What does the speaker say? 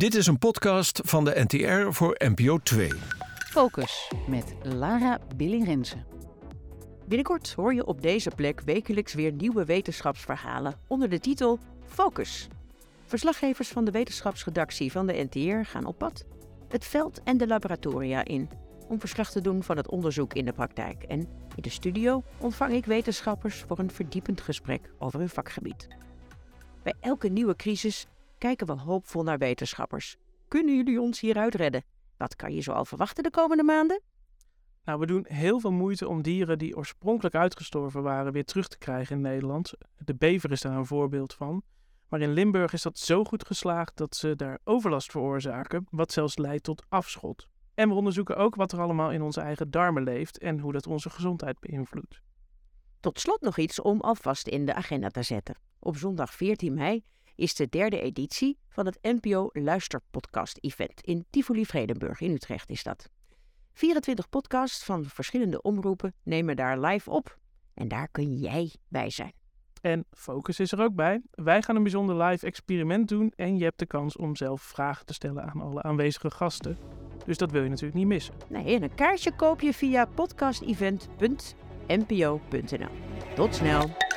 Dit is een podcast van de NTR voor NPO 2. Focus met Lara Billing-Rensen. Binnenkort hoor je op deze plek wekelijks weer nieuwe wetenschapsverhalen onder de titel Focus. Verslaggevers van de wetenschapsredactie van de NTR gaan op pad, het veld en de laboratoria in om verslag te doen van het onderzoek in de praktijk. En in de studio ontvang ik wetenschappers voor een verdiepend gesprek over hun vakgebied. Bij elke nieuwe crisis kijken we hoopvol naar wetenschappers. Kunnen jullie ons hieruit redden? Wat kan je zoal verwachten de komende maanden? Nou, we doen heel veel moeite om dieren die oorspronkelijk uitgestorven waren weer terug te krijgen in Nederland. De bever is daar een voorbeeld van. Maar in Limburg is dat zo goed geslaagd dat ze daar overlast veroorzaken, wat zelfs leidt tot afschot. En we onderzoeken ook wat er allemaal in onze eigen darmen leeft en hoe dat onze gezondheid beïnvloedt. Tot slot nog iets om alvast in de agenda te zetten. Op zondag 14 mei is de derde editie van het NPO Luisterpodcast Event in Tivoli Vredenburg in Utrecht is dat. 24 podcasts van verschillende omroepen nemen daar live op en daar kun jij bij zijn. En Focus is er ook bij. Wij gaan een bijzonder live experiment doen en je hebt de kans om zelf vragen te stellen aan alle aanwezige gasten. Dus dat wil je natuurlijk niet missen. Nee, en een kaartje koop je via podcastevent.npo.nl. Tot snel!